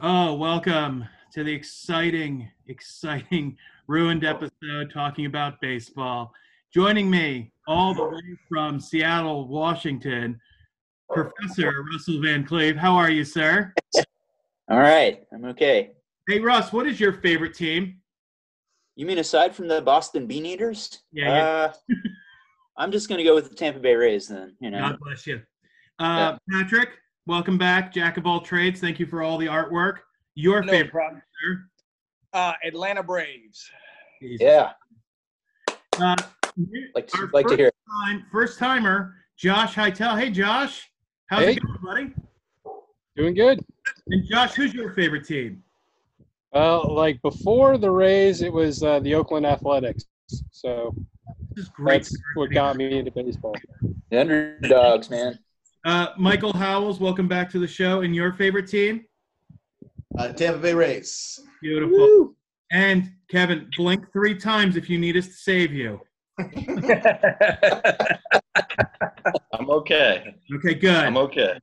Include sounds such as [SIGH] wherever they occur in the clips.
Oh, welcome to the exciting, exciting ruined episode talking about baseball. Joining me all the way from Seattle, Washington, Professor Russell Van Cleve. How are you, sir? All right, I'm okay. Hey, Russ, what is your favorite team? You mean aside from the Boston Bean Eaters? Yeah, yeah. Uh, I'm just going to go with the Tampa Bay Rays then. You know, God bless you. Uh, Patrick, welcome back. Jack of all trades. Thank you for all the artwork. Your No favorite, problem. sir? Uh, Atlanta Braves. Jesus. yeah, Uh, like our like to hear. time, first timer, Josh Hytel. Hey, Josh. How's Hey. it going, buddy? Doing good. And Josh, who's your favorite team? Well, like before the Rays, it was uh, the Oakland Athletics. So This is great. that's what got me into baseball. The underdogs, man. Uh, Michael Howells, welcome back to the show. And your favorite team? Uh, Tampa Bay Rays. Beautiful. And Kevin, blink three times if you need us to save you. [LAUGHS] I'm okay. Okay, good. I'm okay.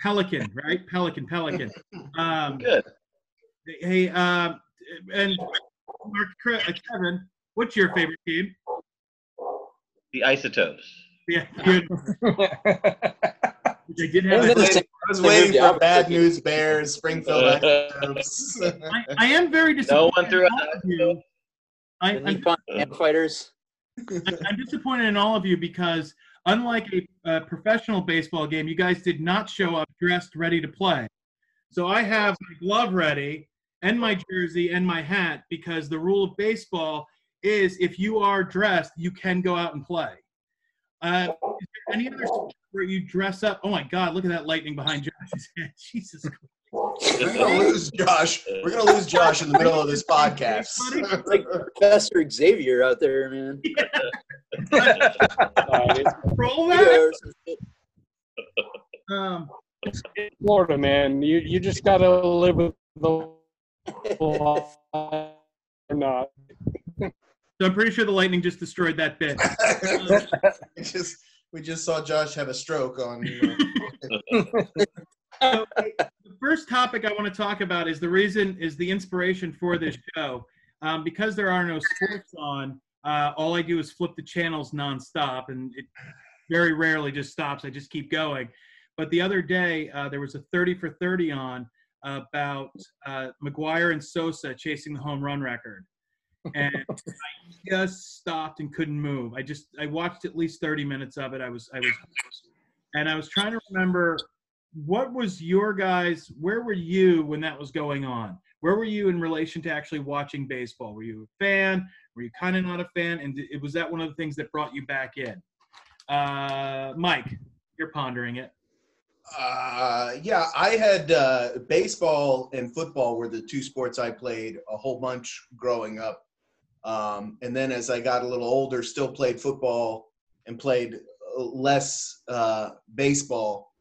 Pelican, right? Pelican, Pelican. [LAUGHS] Um, Good. hey, uh, and Mark, uh, Kevin, what's your favorite team? The isotopes. Yeah, [LAUGHS] good. I did have. Wasn't a- it the same- I was waiting for. Bad News Bears, Springfield I, I am very disappointed. No one threw in all of you. I, I'm, Nippon Ham Fighters. I'm disappointed in all of you because, unlike a, a professional baseball game, you guys did not show up dressed, ready to play. So I have my glove ready and my jersey and my hat because the rule of baseball is if you are dressed, you can go out and play. Uh, is there any other where you dress up? Oh my God! Look at that lightning behind Josh's [LAUGHS] head. Jesus Christ! We're gonna lose Josh. We're gonna lose Josh in the middle of this podcast. [LAUGHS] Like Professor Xavier out there, man. It's Roll that. know, some shit. Um, Florida, man. You you just gotta live with the [LAUGHS] law or not. So I'm pretty sure the lightning just destroyed that bit. [LAUGHS] we just we just saw Josh have a stroke on. [LAUGHS] So, the first topic I want to talk about is the reason is the inspiration for this show. Um, because there are no sports on, uh, all I do is flip the channels nonstop, and it very rarely just stops. I just keep going. But the other day, uh, there was a 30 for 30 on about uh, McGwire and Sosa chasing the home run record, and [LAUGHS] I just stopped and couldn't move. I just I watched at least 30 minutes of it. I was I was, and I was trying to remember what was your guys where were you when that was going on where were you in relation to actually watching baseball were you a fan were you kind of not a fan and it was that one of the things that brought you back in uh, mike you're pondering it Uh, yeah, I had uh, baseball and football were the two sports I played a whole bunch growing up. Um, and then as I got a little older, still played football and played less uh, baseball.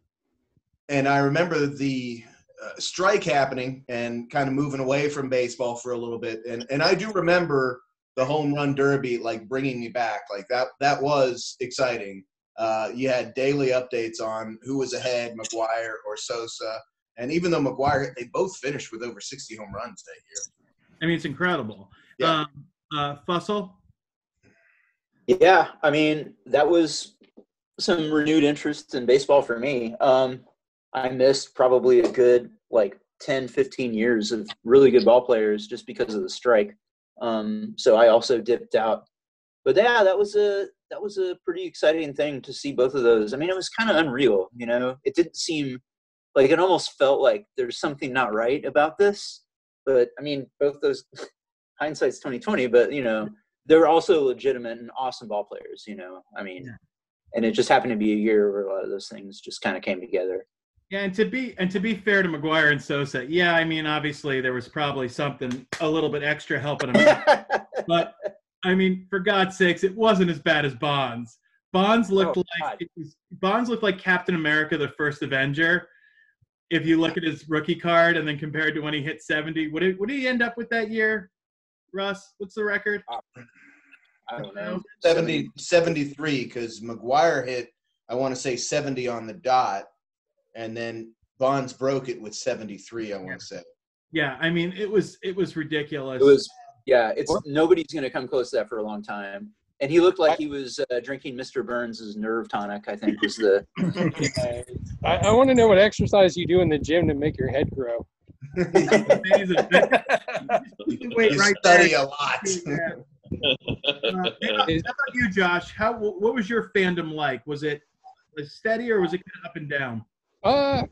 And I remember the uh, strike happening and kind of moving away from baseball for a little bit. And and I do remember the home run derby like bringing me back. Like that that was exciting. Uh, you had daily updates on who was ahead, McGwire or Sosa. And even though McGwire, they both finished with over 60 home runs that year. i mean it's incredible Yeah. um, uh, Russell Yeah, I mean that was some renewed interest in baseball for me. Um, I missed probably a good like 10, 15 years of really good ball players just because of the strike. Um, so I also dipped out. But yeah, that was a that was a pretty exciting thing to see both of those. I mean, it was kind of unreal, you know. It didn't seem like it almost felt like there's something not right about this. But I mean, both those hindsight's 2020, but you know, they're also legitimate and awesome ball players, you know. I mean, Yeah. and it just happened to be a year where a lot of those things just kind of came together. Yeah, and to be and to be fair to McGwire and Sosa, yeah, I mean obviously there was probably something a little bit extra helping him, out. [LAUGHS] but I mean for God's sakes, it wasn't as bad as Bonds. Bonds oh, looked Oh, like was, Bonds looked like Captain America: The First Avenger. If you look at his rookie card and then compared to when he hit seventy, what did what did he end up with that year? Russ, what's the record? I don't know. 70, 73, because McGwire hit, I want to say 70 on the dot. And then Bonds broke it with 73, I want to say. Yeah, I mean, it was it was ridiculous. It was, yeah. It's nobody's gonna come close to that for a long time. And he looked like he was uh, drinking Mr. Burns' nerve tonic. I think was the. [LAUGHS] I, I want to know what exercise you do in the gym to make your head grow. Amazing. You can wait You right study there. a lot. Yeah. [LAUGHS] Uh, how about you, Josh? How what was your fandom like? Was it steady or was it kind of up and down? Uh,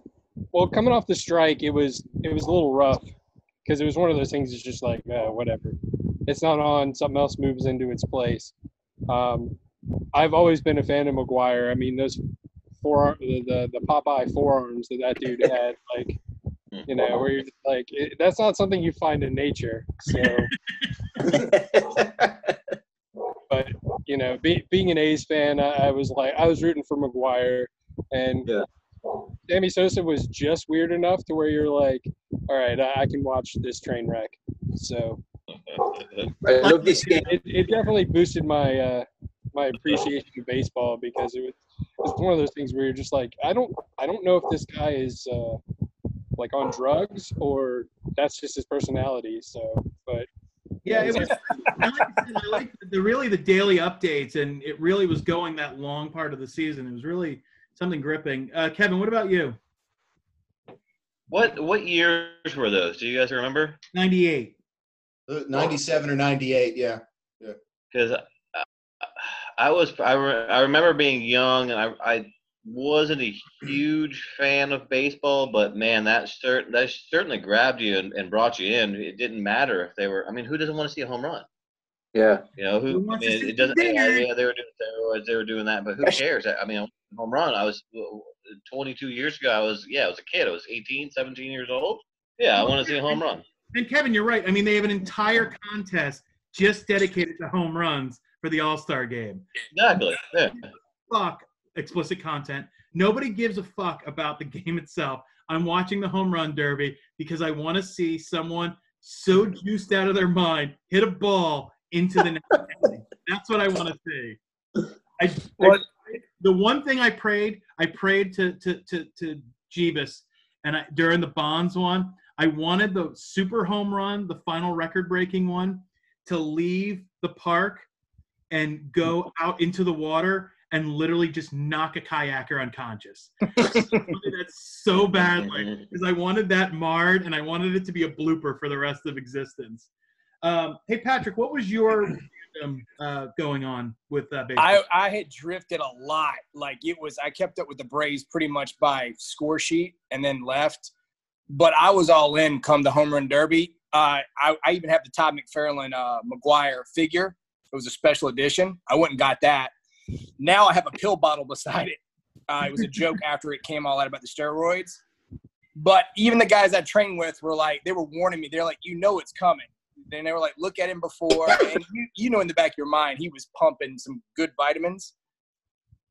well, coming off the strike, it was it was a little rough because it was one of those things. It's just like uh, whatever. It's not on. Something else moves into its place. Um, I've always been a fan of McGwire. I mean, those four the the, the Popeye forearms that that dude had, like you know, where you're just like it, that's not something you find in nature. So, [LAUGHS] but you know, be, being an A's fan, I, I was like I was rooting for McGwire, and Yeah. Sammy Sosa was just weird enough to where you're like, all right, I, I can watch this train wreck. So I love this game. it, it definitely boosted my uh, my appreciation of baseball because it was it's one of those things where you're just like, I don't I don't know if this guy is uh, like on drugs or that's just his personality. So, but Yeah, it was. I like, I like the really the daily updates, and it really was going that long part of the season. It was really something gripping. Uh, Kevin, what about you? What what years were those? Do you guys remember? Ninety eight. 97 or 98, yeah. Yeah. Because I, I was I, re, I remember being young and I I wasn't a huge fan of baseball, but man, that cert, that certainly grabbed you and, and brought you in. It didn't matter if they were. I mean, who doesn't want to see a home run? Yeah. You know, Who who? I wants to mean, see it doesn't. the Yeah, yeah, they were doing steroids, they were doing that, but who cares? I mean, home run. I was 22 years ago. I was yeah, I was a kid. I was 18, 17 years old. Yeah, I want to see a home run. And Kevin, you're right. I mean, they have an entire contest just dedicated to home runs for the All Star game. Exactly. Yeah. Fuck explicit content. Nobody gives a fuck about the [LAUGHS] game itself. I'm watching the home run derby because I want to see someone so juiced out of their mind hit a ball into the net. [LAUGHS] That's what I want to see. I, What? the one thing I prayed, I prayed to to to, to Jeebus, and I, during the Bonds one, I wanted the super home run, the final record-breaking one, to leave the park and go out into the water and literally just knock a kayaker unconscious. I [LAUGHS] wanted that so badly because [LAUGHS] I wanted that marred and I wanted it to be a blooper for the rest of existence. Um, hey Patrick, what was your [CLEARS THROAT] um, uh, going on with uh, baseball? I, I had drifted a lot. Like it was, I kept up with the Braves pretty much by score sheet and then left. But I was all in come the home run derby. Uh, I, I even have the Todd McFarlane uh, McGwire figure. It was a special edition. I went and got that. Now I have a pill bottle beside it. Uh, it was a joke after it came all out about the steroids. But even the guys I trained with were like, they were warning me. They're like, you know it's coming. And they were like, look at him before. And you, you know, in the back of your mind, he was pumping some good vitamins.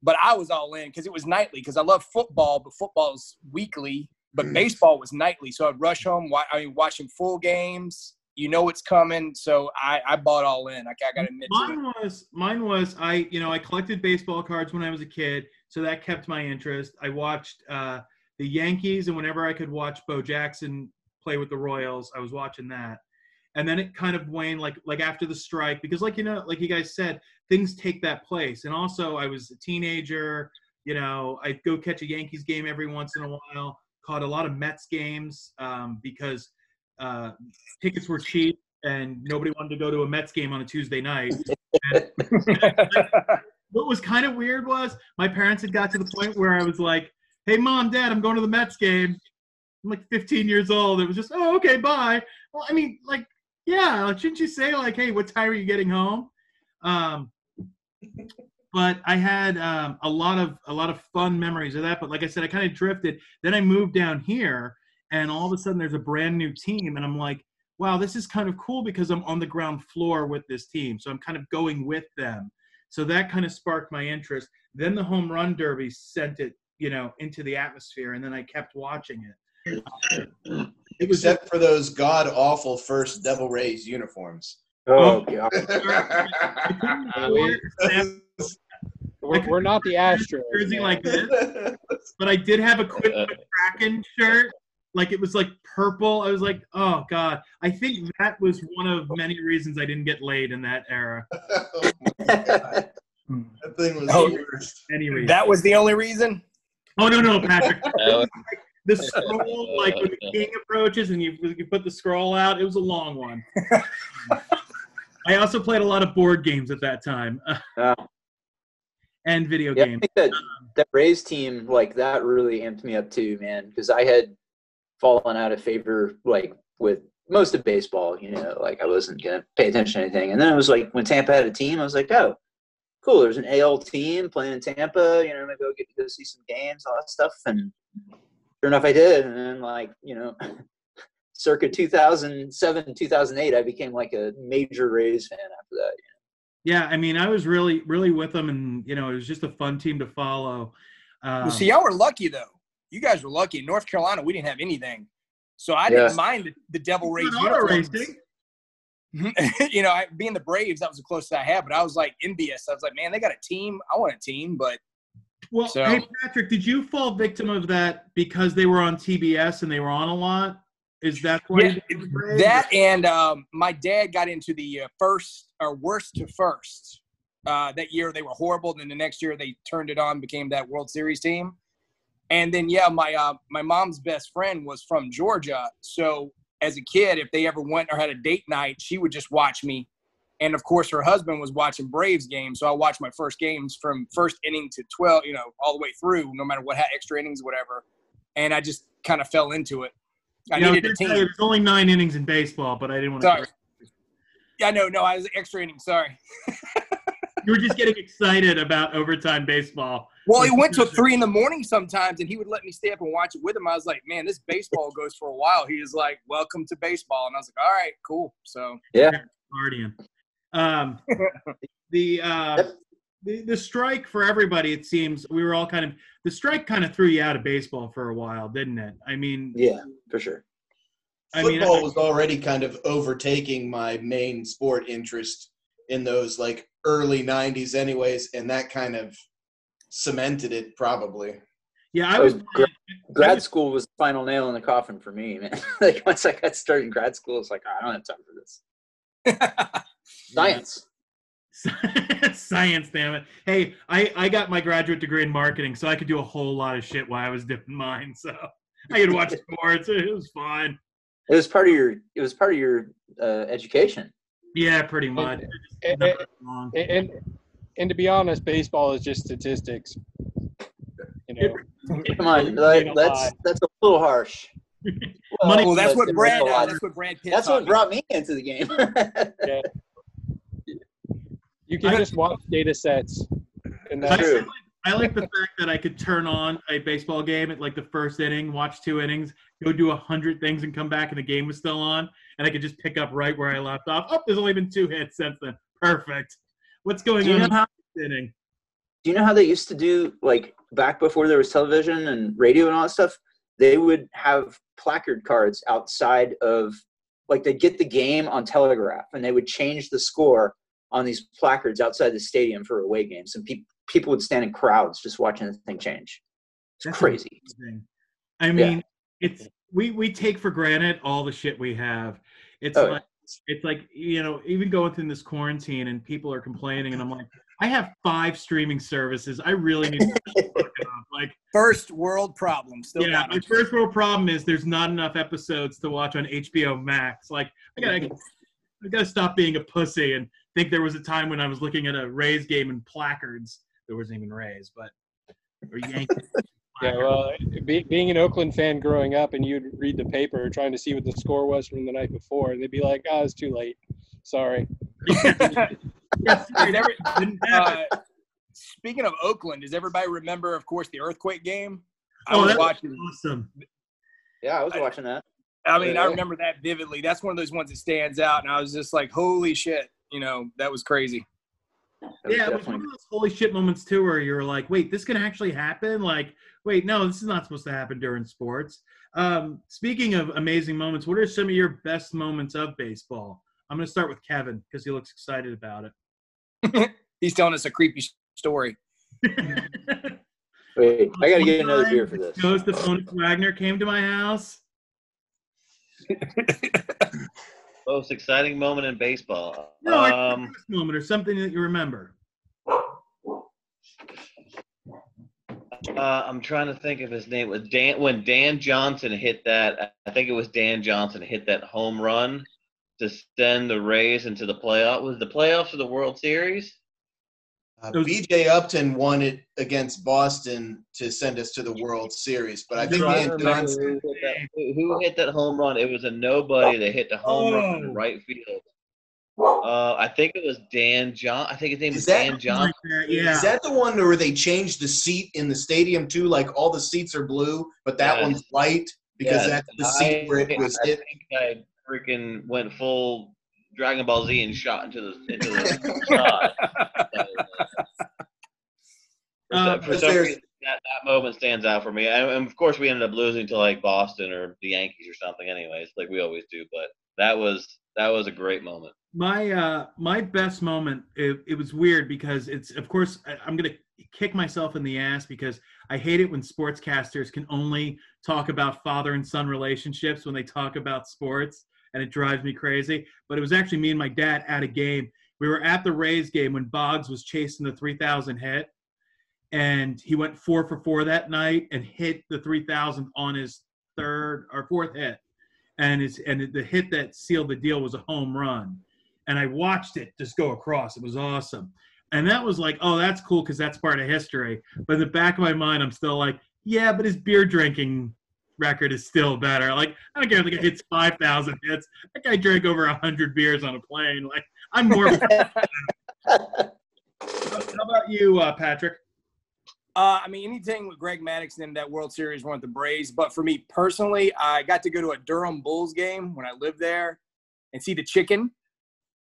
But I was all in because it was nightly because I love football, but football's weekly. But baseball was nightly. So I'd rush home. I mean, watching full games. You know it's coming. So I, I bought all in. I, got to admit mine was mine was I you know I collected baseball cards when I was a kid, so that kept my interest. I watched uh, the Yankees, and whenever I could watch Bo Jackson play with the Royals, I was watching that. And then it kind of waned, like like after the strike, because like you know, like you guys said, things take that place. And also, I was a teenager. You know, I'd go catch a Yankees game every once in a while. Caught a lot of Mets games um, because uh, tickets were cheap and nobody wanted to go to a Mets game on a Tuesday night. [LAUGHS] what was kind of weird was my parents had got to the point where I was like, "Hey, mom, dad, I'm going to the Mets game." I'm like 15 years old. It was just, "Oh, okay, bye." Well, I mean, like, yeah, like, shouldn't you say like, "Hey, what time are you getting home?" Um, but I had um, a lot of a lot of fun memories of that. But like I said, I kind of drifted. Then I moved down here, and all of a sudden there's a brand new team, and I'm like, wow, this is kind of cool because I'm on the ground floor with this team. So I'm kind of going with them. So that kind of sparked my interest. Then the home run derby sent it, you know, into the atmosphere, and then I kept watching it. It [CLEARS THROAT] was Except for those god awful first Devil Rays uniforms. Oh, oh god. [LAUGHS] [LAUGHS] we're, we're not the Astros. jersey man. like this, but I did have a quick uh, Kraken shirt like it was like purple. I was like, oh god. I think that was one of many reasons I didn't get laid in that era. oh. [LAUGHS] That thing was Oh. the worst. Any reason? That was the only reason. oh no no Patrick. [LAUGHS] That the scroll like when the king approaches and you, you put the scroll out. It was a long one. [LAUGHS] I also played a lot of board games at that time Uh, and video yeah, I games. think that that Rays team like that really amped me up too, man, because I had fallen out of favor like with most of baseball. You know, like I wasn't gonna pay attention to anything, and then it was like when Tampa had a team, I was like, oh, cool. There's an AL team playing in Tampa. You know, maybe I'll get to go see some games, all that stuff, and sure enough, I did. And then like you know. [LAUGHS] Circa 2007, 2008, I became like a major Rays fan after that. Yeah, I mean, I was really, really with them, and you know, it was just a fun team to follow. Um, Well, see, y'all were lucky though. You guys were lucky. In North Carolina, we didn't have anything, so I didn't mind the, the Devil Rays Not auto uniforms. racing. [LAUGHS] you know, I, being the Braves, that was the closest I had. But I was like envious. I was like, man, they got a team. I want a team, but Well, So- hey Patrick, did you fall victim of that because they were on TBS and they were on a lot? Is that why Yeah, you did the Braves? that and um, my dad got into the uh, first or worst to first. Uh, that year they were horrible. Then the next year they turned it on, became that World Series team. And then yeah, my uh, my mom's best friend was from Georgia. So as a kid, if they ever went or had a date night, she would just watch me. And of course, her husband was watching Braves games, so I watched my first games from first inning to twelve, you know, all the way through, no matter what extra innings, whatever. And I just kind of fell into it. I You know, needed a there's team. there's only nine innings in baseball, but I didn't want to. Sorry. Yeah, no, no, I was extra inning. Sorry. [LAUGHS] You were just getting excited about overtime baseball. Well, he went till three in the morning sometimes, and he would let me stay up and watch it with him. I was like, man, this baseball goes for a while. He was like, welcome to baseball, and I was like, all right, cool. So yeah, Guardian. Um, [LAUGHS] the, uh, the the strike for everybody. It seems we were all kind of the strike kind of threw you out of baseball for a while, didn't it? I mean, Yeah, for sure. I mean, Football I- was already kind of overtaking my main sport interest in those like early '90s, anyways, and that kind of cemented it probably. yeah, I was. gra- grad school was the final nail in the coffin for me, man. [LAUGHS] like once I got started in grad school, it's like "Oh, I don't have time for this. [LAUGHS] Science. [LAUGHS] Science, damn it! Hey, I I got my graduate degree in marketing, so I could do a whole lot of shit while I was dipping mine. So I could watch sports. It was fine. It was part of your. It was part of your uh, education. Yeah, pretty much. And, Not very and and to be honest, baseball is just statistics. You know, Come on, like, that's that's a little harsh. [LAUGHS] Money- well, that's what Brad. Uh, that's what Brad Pitt. That's taught what brought me into the game. [LAUGHS] you can I- just watch data sets, and that's True. I like the fact that I could turn on a baseball game at like the first inning, watch two innings, go do a hundred things, and come back, and the game was still on, and I could just pick up right where I left off. Oh, there's only been two hits since then. Perfect. What's going on how? inning? Do you know how they used to do like back before there was television and radio and all that stuff? They would have placard cards outside of like they'd get the game on telegraph and they would change the score on these placards outside the stadium for away games and people people would stand in crowds just watching the thing change. It's That's crazy. amazing. I mean, it's we we take for granted all the shit we have. It's Oh, like it's like you know, even going through this quarantine and people are complaining, and I'm like, I have five streaming services. I really need to fuck it [LAUGHS] up. like. First world problem. Still Yeah, my first world problem is there's not enough episodes to watch on HBO Max. Like, I gotta, I gotta stop being a pussy and think there was a time when I was looking at a Rays game in placards. There wasn't even Rays, but or Yankees. [LAUGHS] yeah. Well, be, being an Oakland fan growing up, and you'd read the paper trying to see what the score was from the night before, and they'd be like, "Oh, it's too late. Sorry." [LAUGHS] Yes, sorry, never- didn't. Uh, speaking of Oakland, does everybody remember, of course, the earthquake game? I Oh, was that was watching. awesome. Yeah, I was watching that. I mean, I remember that vividly. That's one of those ones that stands out, and I was just like, "Holy shit!" You know, that was crazy. That was Yeah, it was one of those holy shit moments too, where you're like, "Wait, this can actually happen?" Like, wait, no, this is not supposed to happen during sports. Um, speaking of amazing moments, what are some of your best moments of baseball? I'm going to start with Kevin because he looks excited about it. [LAUGHS] He's telling us a creepy story. [LAUGHS] Wait, I gotta get another beer for this. Joseph Honus Wagner came to my house. [LAUGHS] Most exciting moment in baseball. No, um, moment or something that you remember. Uh, I'm trying to think of his name. Was Dan when Dan Johnson hit that. I think it was Dan Johnson hit that home run to send the Rays into the playoff. Was the playoffs of the World Series? Uh, was- BJ Upton won it against Boston to send us to the World Series, but I think Trying to Johnson. who hit, that, who- who hit that home run. It was a nobody that hit the home run Oh. in right field. Uh, I think it was Dan John. I think his name Is was that- Dan John. Like yeah. Is that the one where they changed the seat in the stadium too? Like all the seats are blue, but that Yes. one's white because Yes, that's the and seat where it was I hit. think I freaking went full Dragon Ball Z and shot into the into the [LAUGHS] sky. For, some- for but some there's- reason, that, that moment stands out for me. And, and of course, we ended up losing to like Boston or the Yankees or something, anyways, like we always do. But that was that was a great moment. my uh my best moment it, it was weird because it's of course I, i'm gonna kick myself in the ass because i hate it when sportscasters can only talk about father and son relationships when they talk about sports and it drives me crazy but it was actually me and my dad at a game we were at the rays game when boggs was chasing the 3000 hit and he went four for four that night and hit the 3000 on his third or fourth hit and it's and the hit that sealed the deal was a home run and I watched it just go across. It was awesome. And that was like, oh, that's cool because that's part of history. But in the back of my mind, I'm still like, yeah, but his beer drinking record is still better. Like, I don't care if the guy hits 5,000 hits. That guy drank over 100 beers on a plane. Like, I'm more. [LAUGHS] How about you, uh, Patrick? Uh, I mean, anything with Greg Maddux in that World Series won with the Braves. But for me personally, I got to go to a Durham Bulls game when I lived there and see the chicken.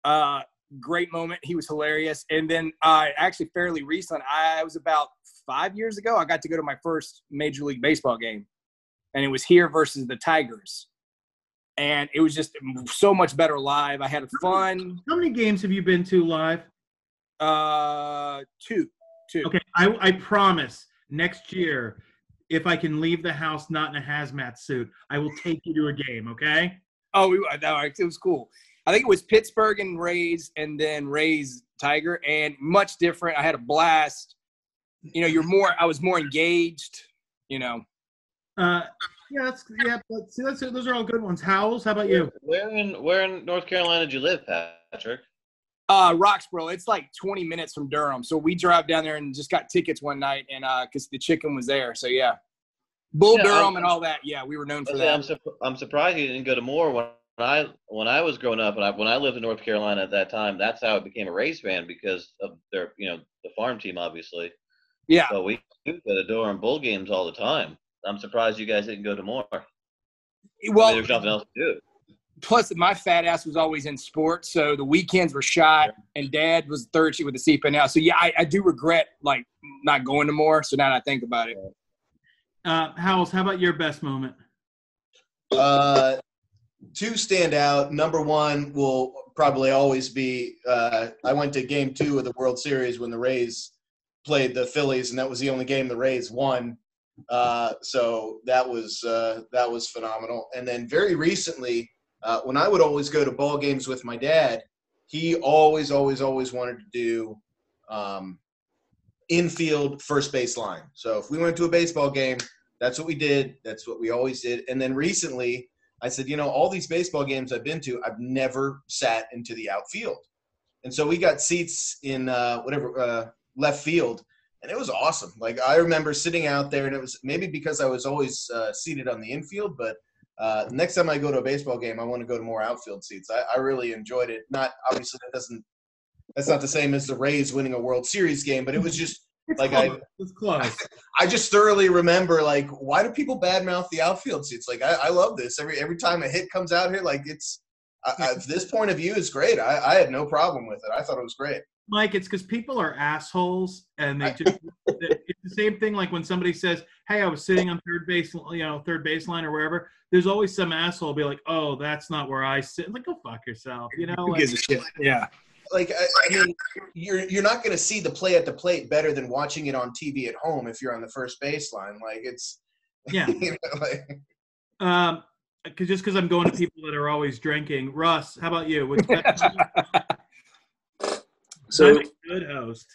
Uh, great moment. He was hilarious. And then uh, actually, fairly recent, I was about five years ago, I got to go to my first Major League Baseball game. And it was here versus the Tigers. And it was just so much better live. I had fun. How many games have you been to live? Uh, two. Two. Okay, I, I promise next year, if I can leave the house not in a hazmat suit, I will take you to a game. Okay. Oh, we, no, it was cool. I think it was Pittsburgh and Rays, and then Rays Tiger, and much different. I had a blast. You know, you're more. I was more engaged. You know, Uh, yeah, that's yeah. But see, that's those are all good ones. Howells, how about you? Where in where in North Carolina did you live, Patrick? Uh, Roxboro. It's like 20 minutes from Durham, so we drive down there and just got tickets one night, and uh, because the chicken was there. So yeah, Bull Yeah, Durham I'm- and all that. Yeah, we were known for Okay, I'm, that. sur- I'm surprised you didn't go to more when I when I was growing up and I, when I lived in North Carolina at that time. That's how I became a Rays fan because of their you know the farm team obviously. Yeah, But we do go to Durham Bull games all the time. I'm surprised you guys didn't go to more. I mean, well, there's nothing else to do. Plus my fat ass was always in sports, so the weekends were shot, and Dad was third sheet with the CPA now. So yeah, I, I do regret like not going to more. So now that I think about it, Uh, Howells, how about your best moment? Uh, two stand out. Number one will probably always be uh, I went to game two of the World Series when the Rays played the Phillies, and that was the only game the Rays won. Uh, so that was uh, that was phenomenal. And then very recently, uh, when I would always go to ball games with my dad, he always, always, always wanted to do um, infield first base line. So if we went to a baseball game, that's what we did. That's what we always did. And then recently, I said, you know, all these baseball games I've been to, I've never sat into the outfield. And so we got seats in uh, whatever uh, left field, and it was awesome. Like I remember sitting out there, and it was maybe because I was always uh, seated on the infield, but uh, next time I go to a baseball game, I want to go to more outfield seats. I, I really enjoyed it. Not obviously that doesn't that's not the same as the Rays winning a World Series game, but it was just [LAUGHS] It's Like close. I- it's close. [LAUGHS] I just thoroughly remember like why do people badmouth the outfield seats? Like I, I love this every every time a hit comes out here. Like it's I, I, this point of view is great. I, I had no problem with it. I thought it was great. Mike, it's because people are assholes, and they just it's the same thing. Like when somebody says, "Hey, I was sitting on third base, you know, third baseline or wherever." There's always some asshole be like, "Oh, that's not where I sit." Like, go fuck yourself, you know? who Like, gives a shit? Yeah, Like I, I mean, you're you're not going to see the play at the plate better than watching it on TV at home if you're on the first baseline. Like it's [LAUGHS] yeah. you know, like, Um, 'cause- just because I'm going to people that are always drinking. Russ, how about you? [LAUGHS] So good host.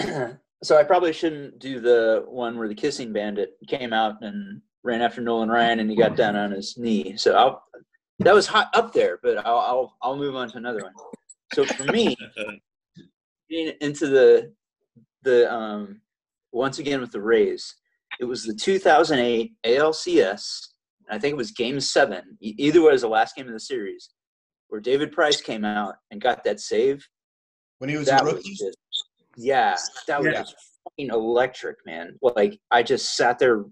[CLEARS THROAT] so I probably shouldn't do the one where the kissing bandit came out and ran after Nolan Ryan and he got down on his knee. So I'll that was hot up there, but I'll I'll, I'll move on to another one. So for me, [LAUGHS] getting into the the um once again with the Rays, it was the 2008 ALCS. I think it was Game Seven. Either way, it was the last game of the series, where David Price came out and got that save When he was that a was rookie. just yeah that was Yeah. just fucking electric man like i just sat there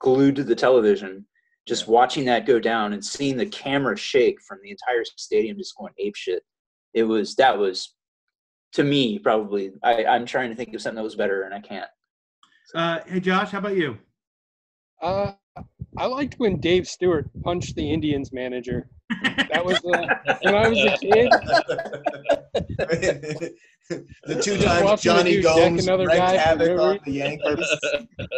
glued to the television just watching that go down and seeing the camera shake from the entire stadium just going ape shit it was that was to me probably I, i'm trying to think of something that was better and i can't Uh, hey, Josh, how about you? Uh, I liked when Dave Stewart punched the Indians manager. That was uh, when I was a kid. [LAUGHS] the two times Johnny dude deck Gomes another wreaked havoc on the Yankees. [LAUGHS]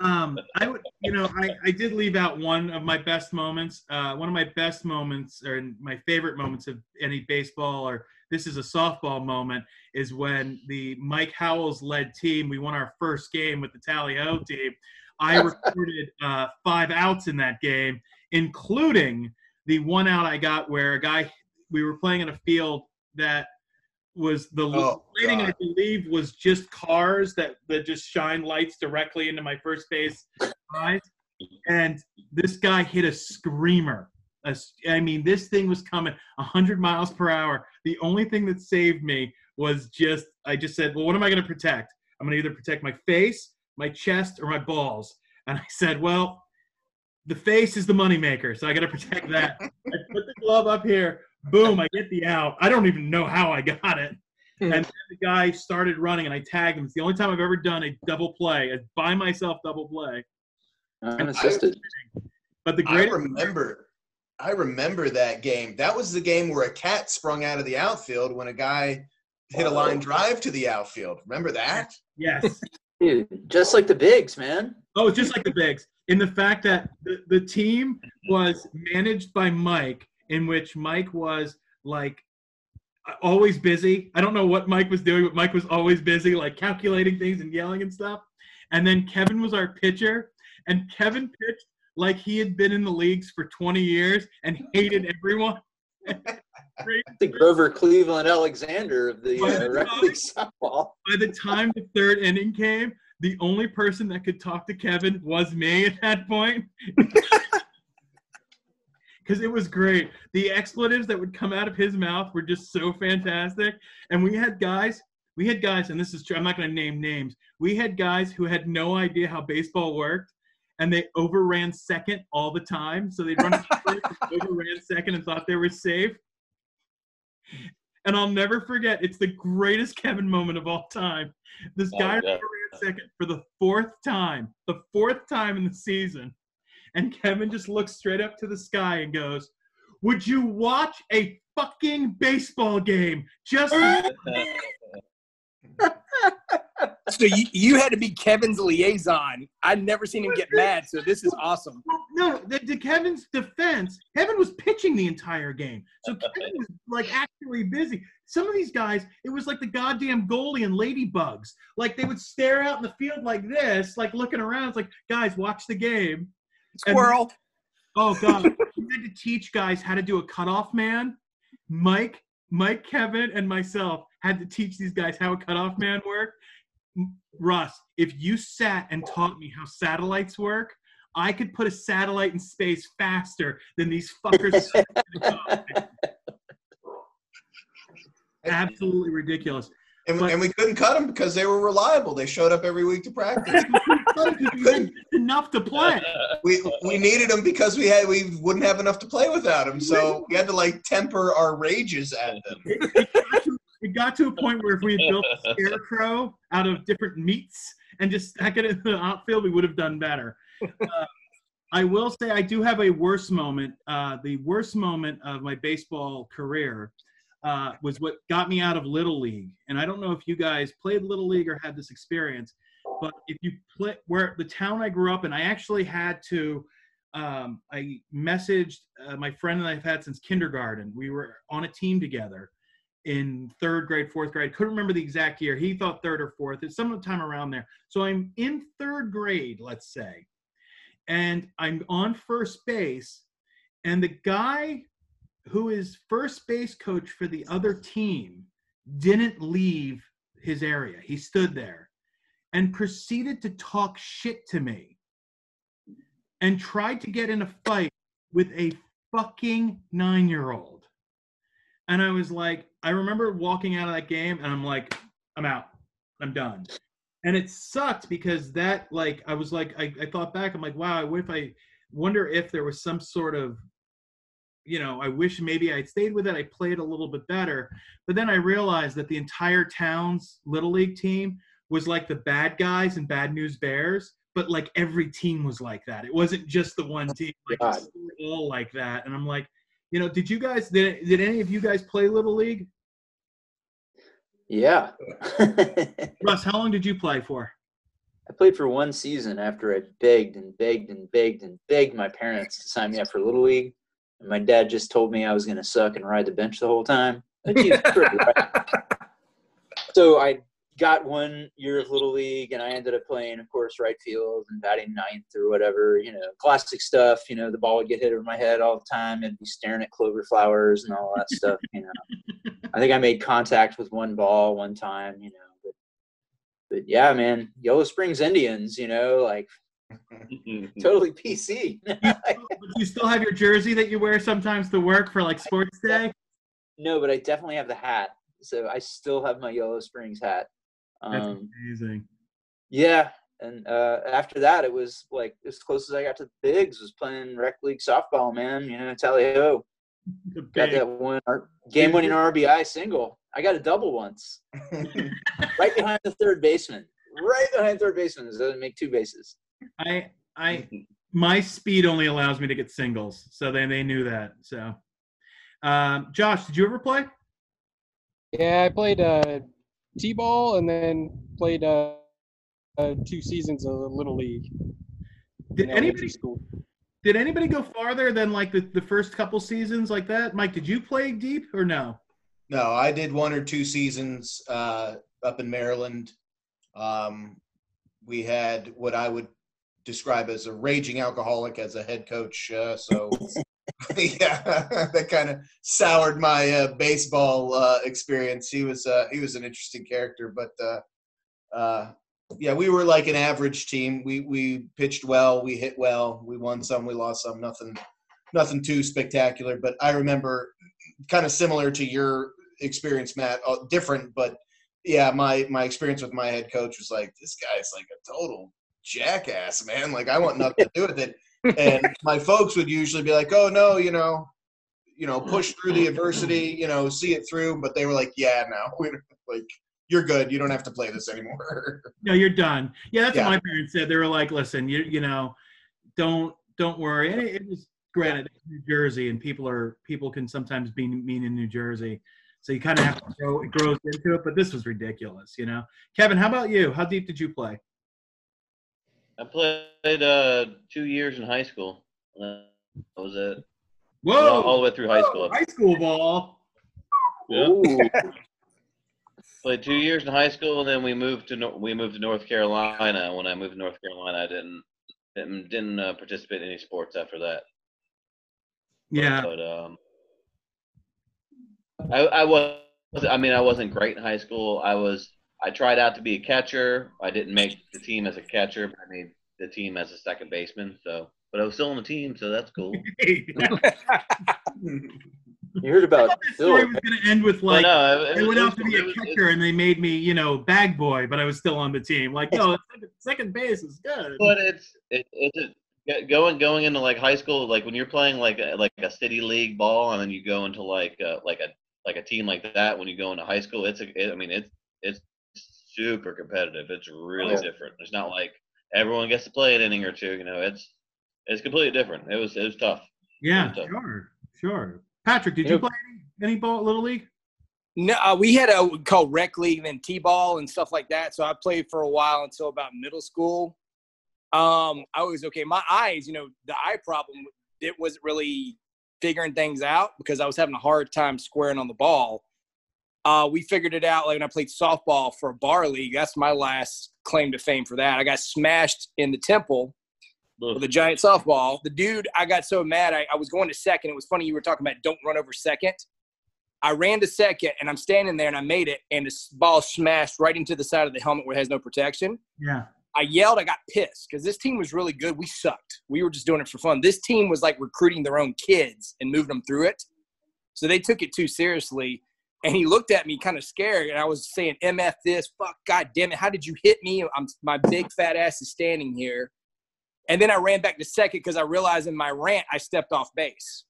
Um, I would, you know, I, I did leave out one of my best moments. Uh, one of my best moments, or my favorite moments of any baseball, or this is a softball moment, is when the Mike Howells led team. We won our first game with the Tally Ho team. I [LAUGHS] recorded uh, five outs in that game, including the one out I got where a guy we were playing in a field that was the Oh, lighting I believe was just cars that that just shine lights directly into my first base eyes, and this guy hit a screamer. A I mean, this thing was coming 100 miles per hour. The only thing that saved me was just I just said, "Well, what am I going to protect? I'm going to either protect my face, my chest, or my balls." And I said, "Well, the face is the moneymaker, so I got to protect that." I put the glove up here. Boom! I get the out. I don't even know how I got it. Hmm. And then the guy started running, and I tagged him. It's the only time I've ever done a double play, a by myself double play. unassisted But the I great remember. I remember that game. That was the game where a cat sprung out of the outfield when a guy hit a line drive to the outfield. Remember that? yes. Dude, just like the bigs man Oh, just like the Bigs. In the fact that the, the team was managed by Mike, in which Mike was like always busy. I don't know what Mike was doing, but Mike was always busy, like calculating things and yelling and stuff. And then Kevin was our pitcher, and Kevin pitched like he had been in the leagues for 20 years and hated everyone. [LAUGHS] the grover cleveland alexander of the By uh, the time- softball By the time the third inning came, the only person that could talk to Kevin was me at that point. [LAUGHS] Because it was great. The expletives that would come out of his mouth were just so fantastic. And we had guys, we had guys, and this is true, I'm not going to name names. We had guys who had no idea how baseball worked, and they overran second all the time. So they'd run overran second and thought they were safe. And I'll never forget, it's the greatest Kevin moment of all time. This Oh, guy yeah. overran second for the fourth time, the fourth time in the season. And Kevin just looks straight up to the sky and goes, Would you watch a fucking baseball game? Just [LAUGHS] [LAUGHS] So you, you had to be Kevin's liaison. I'd never seen him get mad, so this is awesome. no, the, to Kevin's defense, Kevin was pitching the entire game. So Kevin was like actually busy. Some of these guys, it was like the goddamn goalie and ladybugs. Like they would stare out in the field like this, like looking around. It's like, guys, watch the game. And- Squirrel. Oh god, we had to teach guys how to do a cutoff man. Mike, Mike, Kevin, and myself had to teach these guys how a cutoff man worked. Russ, if you sat and taught me how satellites work, I could put a satellite in space faster than these fuckers. [LAUGHS] Absolutely ridiculous. And, But- and we couldn't cut them because they were reliable. They showed up every week to practice. [LAUGHS] We had enough to play. [LAUGHS] we we needed them because we had we wouldn't have enough to play without them. So we had to like temper our rages at them. It got, to, it got to a point where if we had built a [LAUGHS] scarecrow out of different meats and just stuck it in the outfield, we would have done better. [LAUGHS] Uh, I will say I do have a worse moment. Uh, the worst moment of my baseball career uh, was what got me out of Little League. And I don't know if you guys played Little League or had this experience, but if you play where the town I grew up in, I actually had to um, I messaged uh, my friend that I've had since kindergarten. We were on a team together in third grade, fourth grade. Couldn't remember the exact year. He thought third or fourth. It's sometime around there. So I'm in third grade, let's say, and I'm on first base, and the guy who is first base coach for the other team didn't leave his area. He stood there and proceeded to talk shit to me and tried to get in a fight with a fucking nine year old. And I was like, I remember walking out of that game and I'm like, I'm out. I'm done. And it sucked because that, like, I was like, I, I thought back, I'm like, wow, what if I wonder if there was some sort of, you know, I wish maybe I'd stayed with it. I played a little bit better. But then I realized that the entire town's little league team was like the bad guys and bad news bears but like every team was like that. It wasn't just the one team. Like all like that. And I'm like, you know, did you guys did did any of you guys play little league? Yeah. [LAUGHS] Russ, how long did you play for? I played for one season after I begged and begged and begged and begged my parents to sign me up for Little League. And my dad just told me I was going to suck and ride the bench the whole time. Which he's pretty [LAUGHS] right. So I got one year of Little League and I ended up playing, of course, right field and batting ninth or whatever, you know, classic stuff. You know, the ball would get hit over my head all the time and be staring at clover flowers and all that stuff, you know. [LAUGHS] I think I made contact with one ball one time, you know. But, but yeah, man, Yellow Springs Indians, you know, like [LAUGHS] totally PC. [LAUGHS] But you still have your jersey that you wear sometimes to work for like sports day? no, but I definitely have the hat. So I still have my Yellow Springs hat. That's Um, amazing. Yeah, and uh, after that, it was like as close as I got to the bigs was playing rec league softball. Man, you know, tally ho, got that one game winning RBI single. I got a double once, [LAUGHS] right behind the third baseman. Right behind third baseman. So doesn't make two bases. I I my speed only allows me to get singles, so they they knew that. So, um, Josh, did you ever play? Yeah, I played uh, t-ball and then played uh, uh, two seasons of the little league. Did anybody school? did anybody go farther than like the, the first couple seasons like that? Mike, did you play deep or no? No, I did one or two seasons uh, up in Maryland. Um, we had what I would describe as a raging alcoholic as a head coach. Uh, so, [LAUGHS] [LAUGHS] yeah, [LAUGHS] that kind of soured my uh, baseball uh, experience. He was uh, he was an interesting character, but uh, uh, yeah, we were like an average team. We we pitched well, we hit well, we won some, we lost some. Nothing nothing too spectacular. But I remember kind of similar to your experience, Matt. Uh, different, but yeah, my my experience with my head coach was like, this guy's like a total jackass, man. Like I want nothing to do with it. And [LAUGHS] my folks would usually be like, oh no, you know, you know, push through the adversity, you know, see it through. But they were like, yeah, no, [LAUGHS] we don't- like you're good. You don't have to play this anymore. [LAUGHS] No, you're done. Yeah, that's Yeah. what my parents said. They were like, "Listen, you you know, don't don't worry." And it, was granted it's New Jersey, and people are people can sometimes be mean in New Jersey, so you kind of have to grow it grows into it. But this was ridiculous, you know. Kevin, how about you? How deep did you play? I played uh, two years in high school. Uh, That was it. Whoa, All, all the way through high school. high school ball. Yeah. [LAUGHS] Played two years in high school, and then we moved to Nor- we moved to North Carolina. When I moved to North Carolina, I didn't didn't, didn't uh, participate in any sports after that. Yeah, But um, I I was I mean I wasn't great in high school. I was I tried out to be a catcher. I didn't make the team as a catcher, but I made the team as a second baseman. So, but I was still on the team, so that's cool. [LAUGHS] [LAUGHS] you heard about that story was going to end with Well, like. no, it, I went was- out to be it a was- catcher, and they made me, you know, bag boy, but I was still on the team. Like, no, [LAUGHS] second, second base is good. But it's it, it's a, going going into like high school, like when you're playing like a, like a city league ball, and then you go into like a, like a like a team like that. When you go into high school, it's a, it, I mean it's it's super competitive. It's really Yeah. different. It's not like everyone gets to play an inning or two. You know, it's it's completely different. It was it was tough. Yeah, Tough. sure, sure. Patrick, did Yeah. you play any, any ball little league? No, uh, we had a called rec league and then t-ball and stuff like that. So I played for a while until about middle school, Um, I was okay. My eyes, you know, the eye problem, it wasn't really figuring things out because I was having a hard time squaring on the ball. Uh, we figured it out like when I played softball for a bar league. That's my last claim to fame for that. I got smashed in the temple with a giant softball. The dude, I got so mad. I, I was going to second. It was funny you were talking about don't run over second. I ran to second and I'm standing there and I made it and the ball smashed right into the side of the helmet where it has no protection. Yeah. I yelled, I got pissed because this team was really good. We sucked. We were just doing it for fun. This team was like recruiting their own kids and moving them through it. So they took it too seriously. And he looked at me kind of scared. And I was saying, MF this, fuck, God damn it. How did you hit me? I'm, my big fat ass is standing here. And then I ran back to second because I realized in my rant, I stepped off base.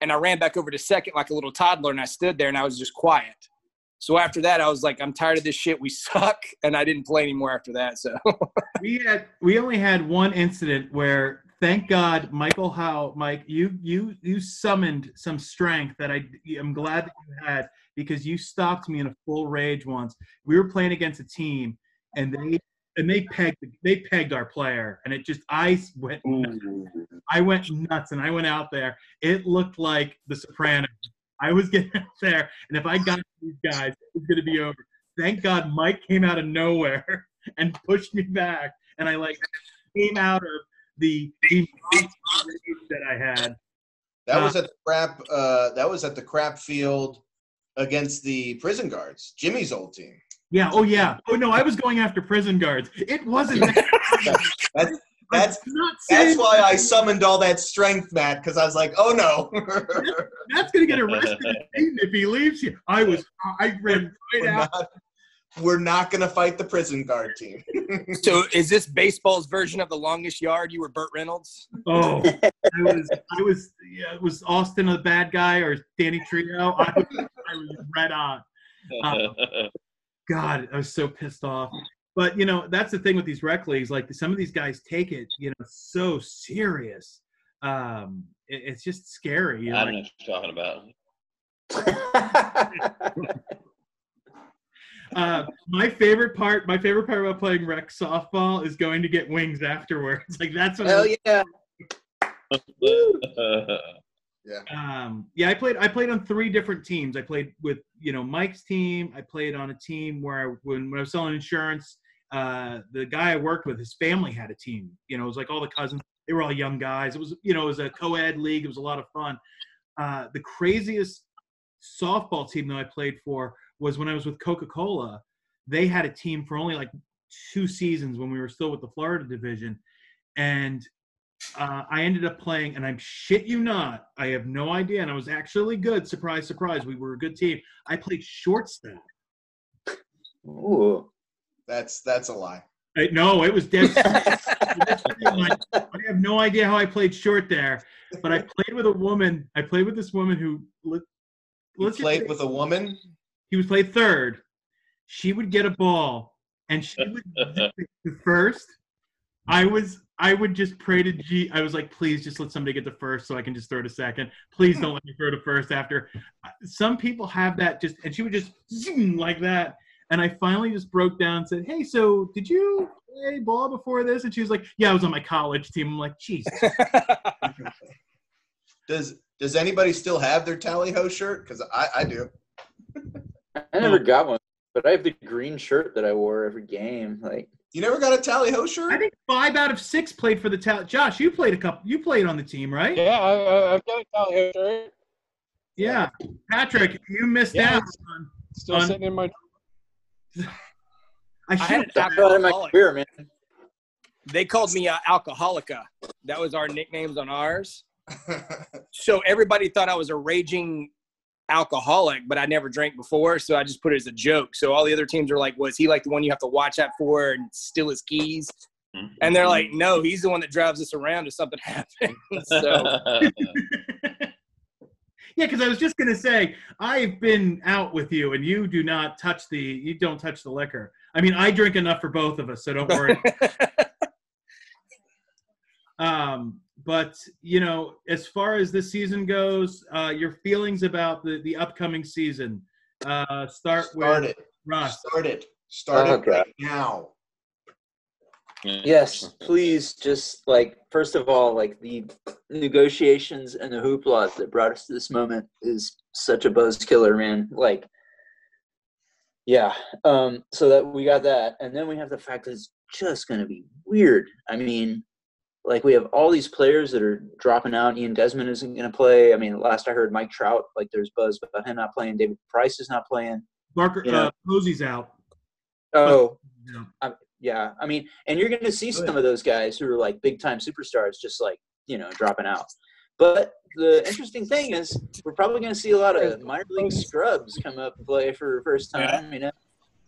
And I ran back over to second like a little toddler and I stood there and I was just quiet. So after that, I was like, I'm tired of this shit. We suck, [LAUGHS] and I didn't play anymore after that. So [LAUGHS] we had we only had one incident where, thank God, Michael Howe, Mike, you you you summoned some strength that I I'm glad that you had because you stopped me in a full rage once. We were playing against a team, and they and they pegged they pegged our player, and it just I went nuts. I went nuts, and I went out there. It looked like The Sopranos. I was [LAUGHS] getting out there, and if I got these guys, it was going to be over. Thank God Mike came out of nowhere [LAUGHS] and pushed me back, and I like came out of the, the that I had. That Uh, was at the crap. Uh, that was at the crap field against the prison guards, Jimmy's old team. Yeah. Oh yeah. Oh no, I was going after prison guards. It wasn't. [LAUGHS] That's that's that's why I summoned all that strength, Matt, because I was like, oh no. That's gonna get arrested [LAUGHS] if he leaves you. I was. I ran right we're out. not, we're not gonna fight the prison guard team. [LAUGHS] So is this baseball's version of the longest yard? You were Burt Reynolds. Oh, I was. I was. Yeah, was Austin a bad guy or Danny Trejo? I was, I was red on. God, I was so pissed off. But you know, that's the thing with these rec leagues. Like some of these guys take it, you know, so serious. Um, it- it's just scary. You know, I don't like, know what you're talking about. [LAUGHS] uh, my favorite part, my favorite part about playing rec softball is going to get wings afterwards. [LAUGHS] Like that's what. I Hell [LAUGHS] yeah. Um, yeah, I played. I played on three different teams. I played with you know Mike's team. I played on a team where I, when, when I was selling insurance, uh, the guy I worked with, his family had a team. You know, it was like all the cousins. They were all young guys. It was you know it was a co-ed league. It was a lot of fun. Uh, the craziest softball team that I played for was when I was with Coca-Cola. They had a team for only like two seasons when we were still with the Florida division, and uh, I ended up playing, and I'm shit you not, I have no idea, and I was actually good. Surprise, surprise, we were a good team. I played shortstop. Ooh. that's that's a lie. I, no, it was dead. [LAUGHS] I have no idea how I played short there, but I played with a woman. I played with this woman who let- let's just played with a woman. He was play third. She would get a ball, and she would [LAUGHS] zip it first. I was I would just pray to G. I was like, please just let somebody get the first so I can just throw to second. Please don't let me throw to first after. Uh, some people have that just, and she would just zoom like that. And I finally just broke down and said, hey, so did you play ball before this? And she was like, yeah, I was on my college team. I'm like, Jesus. [LAUGHS] Does does anybody still have their tally ho shirt? Because I, I do. [LAUGHS] I never got one, but I have the green shirt that I wore every game. Like, You never got a tally ho shirt. I think five out of six played for the tally. Josh, you played a couple. You played on the team, right? Yeah, I, I, I've got a tally ho shirt. Yeah. Patrick, you missed Yeah, out on. Still On- sitting in my. [LAUGHS] I I should had have an that's out of my alcoholic. career, man. They called me uh, Alcoholica. That was our nicknames on ours. [LAUGHS] So everybody thought I was a raging alcoholic, but I never drank before, so I just put it as a joke. So all the other teams are like, "Was he like the one you have to watch out for and steal his keys?" And they're like, "No, he's the one that drives us around if something [LAUGHS] happens." so [LAUGHS] Yeah, because I was just gonna say I've been out with you, and you do not touch the you don't touch the liquor. I mean, I drink enough for both of us, so don't worry. [LAUGHS] um, but you know, as far as this season goes, uh, your feelings about the the upcoming season. Uh, start with Start it. Russ. Start it. Start it right now. Yes, please. Just like first of all, like the negotiations and the hoopla that brought us to this moment is such a buzz killer, man. Like, yeah. Um. So that we got that, and then we have the fact that it's just going to be weird. I mean, like we have all these players that are dropping out. Ian Desmond isn't going to play. I mean, last I heard, Mike Trout, like there's buzz about him not playing. David Price is not playing. Barker Yeah. uh, Posey's out. Oh, Yeah. yeah. I mean, and you're going to see some of those guys who are like big time superstars, just like you know, dropping out. But the interesting thing is, we're probably going to see a lot of minor league scrubs come up and play for the first time. You know,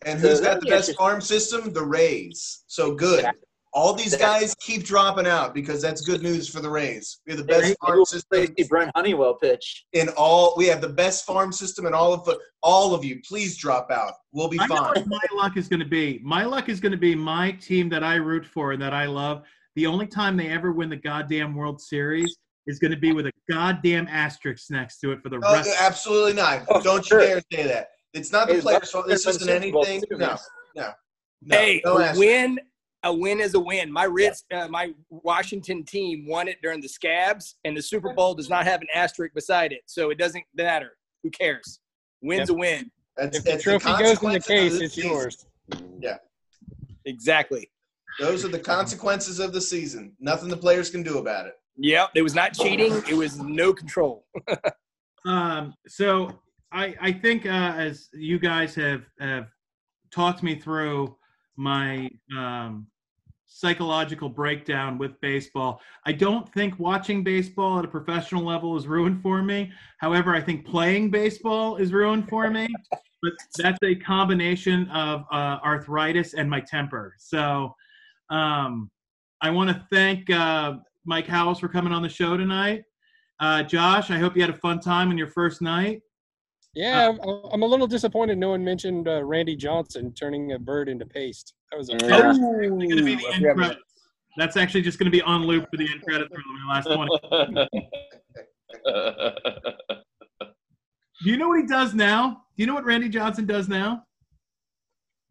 And So who's that- got the best farm system? The Rays. So good. Exactly. All these guys keep dropping out because that's good news for the Rays. We have the best maybe farm system play see Brent Honeywell pitch. in all. We have the best farm system in all of the. All of you, please drop out. We'll be I know fine. what my luck is going to be. My luck is going to be my team that I root for and that I love. The only time they ever win the goddamn World Series is going to be with a goddamn asterisk next to it for the Oh, rest. absolutely not. Oh, Don't sure. you dare say that. It's not the Hey, players' Bucks fault. This isn't win Super Bowl anything. too, No, no, no. hey, no a asterisk. win, a win is a win. My Ritz, uh, my Washington team won it during the Scabs, and the Super Bowl does not have an asterisk beside it, so it doesn't matter. Who cares? Win's Yep. a win. That's, If the that's trophy goes in the case, it's season. yours. Yeah, exactly. Those are the consequences of the season. Nothing the players can do about it. Yep. It was not cheating. It was no control. [LAUGHS] Um, so I, I think uh, as you guys have, have talked me through my um, psychological breakdown with baseball, I don't think watching baseball at a professional level is ruined for me. However, I think playing baseball is ruined for me. But that's a combination of uh, arthritis and my temper. So um, I want to thank uh, Mike Howells for coming on the show tonight. Uh, Josh, I hope you had a fun time on your first night. Yeah, I'm, I'm a little disappointed no one mentioned uh, Randy Johnson turning a bird into paste. That was a Yeah. That's going to be the end yeah. That's actually just going to be on loop for the end credits for the last 20. [LAUGHS] Do you know what he does now? Do you know what Randy Johnson does now?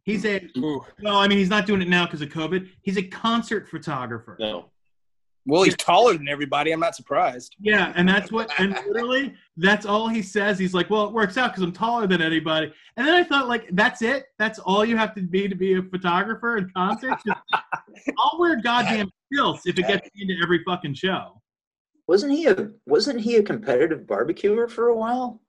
He's a Ooh. well, I mean, he's not doing it now because of COVID. He's a concert photographer. no. Well, he's taller than everybody. I'm not surprised. Yeah, and that's what, and [LAUGHS] literally, that's all he says. He's like, "Well, it works out because I'm taller than anybody." And then I thought, like, that's it. That's all you have to be to be a photographer in concerts. [LAUGHS] I'll wear goddamn [LAUGHS] stilts if it gets me into every fucking show. Wasn't he a Wasn't he a competitive barbecuer for a while?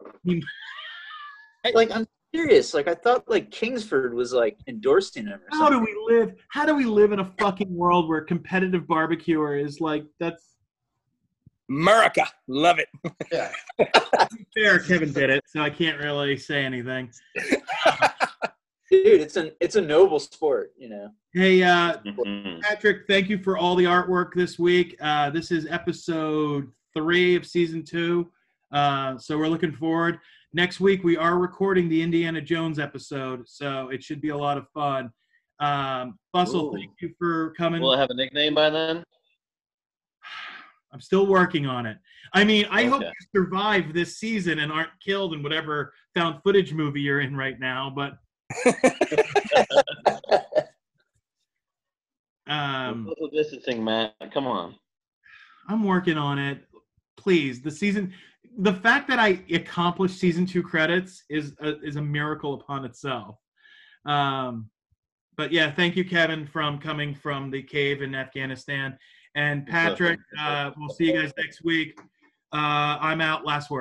Like I'm serious. Like I thought, like Kingsford was like endorsing him. Or How do we live? How do we live in a fucking world where competitive barbecuer is like that's America. Love it. Yeah. [LAUGHS] fair? Kevin did it, so I can't really say anything. Dude, it's an it's a noble sport, you know. Hey, uh, Mhm. Patrick, thank you for all the artwork this week. Uh, this is episode three of season two. Uh, so we're looking forward. Next week, we are recording the Indiana Jones episode, so it should be a lot of fun. Um, Bustle, Ooh. thank you for coming. Will it have a nickname by then? [SIGHS] I'm still working on it. I mean, I hope you survive this season and aren't killed in whatever found footage movie you're in right now. But [LAUGHS] um, Social distancing, Matt. Come on. I'm working on it. Please, the season, the fact that I accomplished season two credits is a, is a miracle upon itself. Um, but yeah, thank you, Kevin, from coming from the cave in Afghanistan, and Patrick. Uh, we'll see you guys next week. Uh, I'm out. Last word.